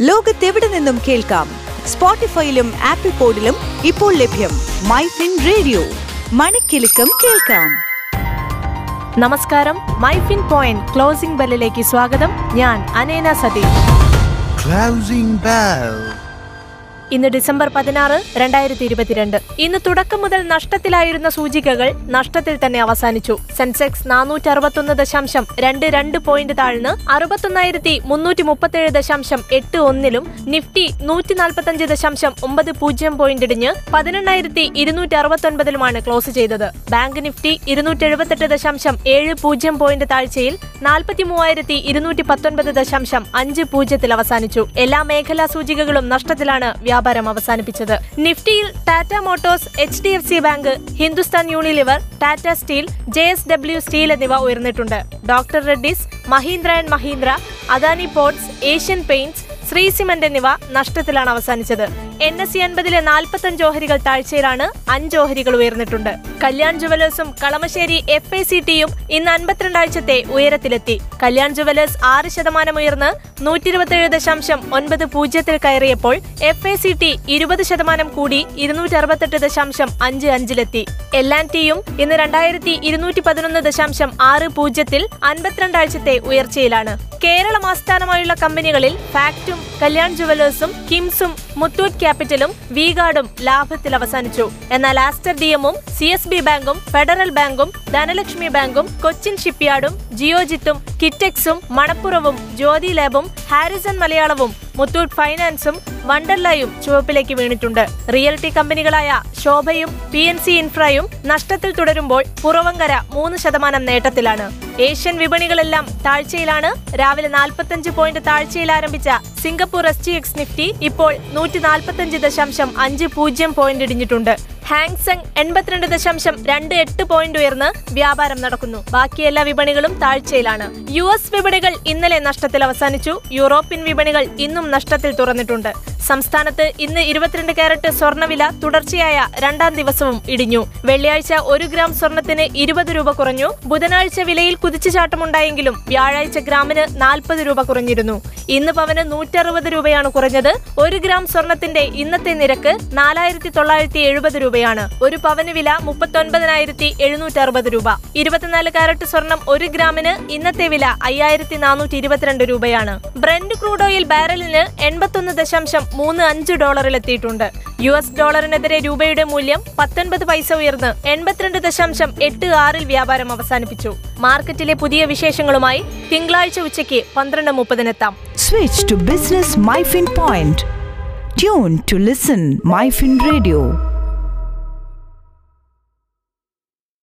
ലോകത്തെവിടെ നിന്നും കേൾക്കാം? സ്പോട്ടിഫൈയിലും ആപ്പിൾ പോഡിലും ഇപ്പോൾ ലഭ്യം മൈ ഫിൻ റേഡിയോ. മണിക്കെലക്കം കേൾക്കാം. നമസ്കാരം. മൈ ഫിൻ പോയിന്റ് ക്ലോസിംഗ് ബെല്ലിലേക്ക് സ്വാഗതം. ഞാൻ അനേന സതീഷ്. Closing bell. ഇന്ന് ഡിസംബർ പതിനാറ് രണ്ടായിരത്തി ഇരുപത്തിരണ്ട് ഇന്ന് തുടക്കം മുതൽ നഷ്ടത്തിലായിരുന്ന സൂചികകൾ നഷ്ടത്തിൽ തന്നെ അവസാനിച്ചു. സെൻസെക്സ് നാനൂറ്റി അറുപത്തൊന്ന് ദശാംശം രണ്ട് രണ്ട് പോയിന്റ് താഴ്ന്ന് അറുപത്തൊന്നായിരത്തി മുന്നൂറ്റി മുപ്പത്തേഴ് ദശാംശം എട്ട് ഒന്നിലും നിഫ്റ്റി നൂറ്റി നാൽപ്പത്തഞ്ച് ദശാംശം ഒമ്പത് പൂജ്യം പോയിന്റ് ഇടിഞ്ഞ് പതിനെണ്ണായിരത്തി ഇരുന്നൂറ്റി അറുപത്തൊൻപതിലുമാണ് ക്ലോസ് ചെയ്തത്. ബാങ്ക് നിഫ്റ്റി ഇരുന്നൂറ്റി എഴുപത്തെട്ട് ദശാംശം ഏഴ് പൂജ്യം പോയിന്റ് താഴ്ചയിൽ നാൽപ്പത്തി മൂവായിരത്തി ഇരുന്നൂറ്റി പത്തൊൻപത് ദശാംശം അഞ്ച് പൂജ്യത്തിൽ അവസാനിച്ചു. എല്ലാ മേഖലാ സൂചികകളും നഷ്ടത്തിലാണ് വ്യാപാരം അവസാനിപ്പിച്ചത്. നിഫ്റ്റിയിൽ Tata Motors H D F C bank Hindustan Unilever Tata Steel J S W Steel എന്നിവ ഉയർന്നിട്ടുണ്ട്. Doctor Reddy's Mahindra and Mahindra Adani Ports Asian Paints Shree Cement എന്നിവ നഷ്ടത്തിലാണ് അവസാനിച്ചത്. എൻ എസ് സി അൻപതിലെ നാൽപ്പത്തഞ്ച് ഓഹരികൾ താഴ്ചയിലാണ് അഞ്ച് ഓഹരികൾ ഉയർന്നിട്ടുണ്ട്. കല്യാൺ ജുവലേഴ്സും കളമശ്ശേരി എഫ് ഐ സി ടിയും ഇന്ന് അൻപത്തിരണ്ടാഴ്ചത്തെ ഉയരത്തിലെത്തി. കല്യാൺ ജുവലേഴ്സ് ആറ് ശതമാനം ഉയർന്ന് നൂറ്റി ഇരുപത്തിയേഴ് ദശാംശം ഒൻപത് പൂജ്യത്തിൽ കയറിയപ്പോൾ എഫ് ഐ സി ടി ഇരുപത് ശതമാനം കൂടി ഇരുന്നൂറ്റി അറുപത്തെട്ട് ദശാംശം അഞ്ച് അഞ്ചിലെത്തി. എൽ ആൻഡ് ടിയും ഇന്ന് രണ്ടായിരത്തി ഇരുന്നൂറ്റി പതിനൊന്ന് ദശാംശം ആറ് പൂജ്യത്തിൽ അൻപത്തിരണ്ടാഴ്ചത്തെ ഉയർച്ചയിലാണ്. കേരളം ആസ്ഥാനമായുള്ള കമ്പനികളിൽ ഫാക്റ്റും കല്യാൺ ജുവലേഴ്സും കിംസും മുത്തൂറ്റ് ക്യാപിറ്റലും വീഗാർഡും ലാഭത്തിൽ അവസാനിച്ചു. എന്നാൽ ആസ്റ്റർ ഡിഎമ്മും സി എസ് ബി ബാങ്കും ഫെഡറൽ ബാങ്കും ധനലക്ഷ്മി ബാങ്കും കൊച്ചിൻ ഷിപ്പ്യാർഡും ജിയോജിത്തും കിറ്റെക്സും മണപ്പുറവും ജ്യോതി ലാബും ഹാരിസൺ മലയാളവും മുത്തൂറ്റ് ഫൈനാൻസും വണ്ടർലയും ചുവപ്പിലേക്ക് വീണിട്ടുണ്ട്. റിയൽറ്റി കമ്പനികളായ ശോഭയും പി എൻ സി ഇൻഫ്രയും നഷ്ടത്തിൽ തുടരുമ്പോൾ പുറവങ്കര മൂന്ന് ശതമാനം നേട്ടത്തിലാണ്. ഏഷ്യൻ വിപണികളെല്ലാം താഴ്ചയിലാണ്. രാവിലെ നാൽപ്പത്തഞ്ച് പോയിന്റ് താഴ്ചയിൽ ആരംഭിച്ച Singapore S T X Nifty ഇപ്പോൾ നൂറ്റി നാൽപ്പത്തഞ്ച് ദശാംശം അഞ്ച് പൂജ്യം പോയിന്റ് ഇടിഞ്ഞിട്ടുണ്ട്. ഹാങ്സങ് എൺപത്തിരണ്ട് ദശാംശം രണ്ട് എട്ട് പോയിന്റ് ഉയർന്ന് വ്യാപാരം നടക്കുന്നു. ബാക്കി എല്ലാ വിപണികളും താഴ്ചയിലാണ്. യു എസ് വിപണികൾ ഇന്നലെ നഷ്ടത്തിൽ അവസാനിച്ചു. യൂറോപ്യൻ വിപണികൾ ഇന്നും നഷ്ടത്തിൽ തുറന്നിട്ടുണ്ട്. സംസ്ഥാനത്ത് ഇന്ന് ഇരുപത്തിരണ്ട് കാരറ്റ് സ്വർണവില തുടർച്ചയായ രണ്ടാം ദിവസവും ഇടിഞ്ഞു. വെള്ളിയാഴ്ച ഒരു ഗ്രാം സ്വർണത്തിന് ഇരുപത് രൂപ കുറഞ്ഞു. ബുധനാഴ്ച വിലയിൽ കുതിച്ചുചാട്ടമുണ്ടായെങ്കിലും വ്യാഴാഴ്ച ഗ്രാമിന് നാൽപ്പത് രൂപ കുറഞ്ഞിരുന്നു. ഇന്ന് പവന് നൂറ്ററുപത് രൂപയാണ് കുറഞ്ഞത്. ഒരു ഗ്രാം സ്വർണത്തിന്റെ ഇന്നത്തെ നിരക്ക് നാലായിരത്തി തൊള്ളായിരത്തി എഴുപത് രൂപയാണ്. ഒരു പവന് വില മുപ്പത്തൊൻപതിനായിരത്തി എഴുന്നൂറ്റി അറുപത് രൂപ. ഇരുപത്തിനാല് കാരറ്റ് സ്വർണം ഒരു ഗ്രാമിന് ഇന്നത്തെ വില അയ്യായിരത്തി നാനൂറ്റി ഇരുപത്തിരണ്ട് രൂപയാണ്. ബ്രെൻഡ് ക്രൂഡ് ഓയിൽ ബാരലിന് എൺപത്തൊന്ന് ദശാംശം മൂന്ന് അഞ്ച് ഡോളറിൽ എത്തിയിട്ടുണ്ട് യു എസ് ഡോളറിനെതിരെ രൂപയുടെ മൂല്യം പത്തൊൻപത് പൈസ ഉയർന്ന് എൺപത്തിരണ്ട് ദശാംശം എട്ട് ആറിൽ വ്യാപാരം അവസാനിപ്പിച്ചു. മാർക്കറ്റിലെ പുതിയ വിശേഷങ്ങളുമായി തിങ്കളാഴ്ച ഉച്ചയ്ക്ക് പന്ത്രണ്ട് മുപ്പതിനെത്താം. Switch to business MyFin Point tune to listen MyFin Radio.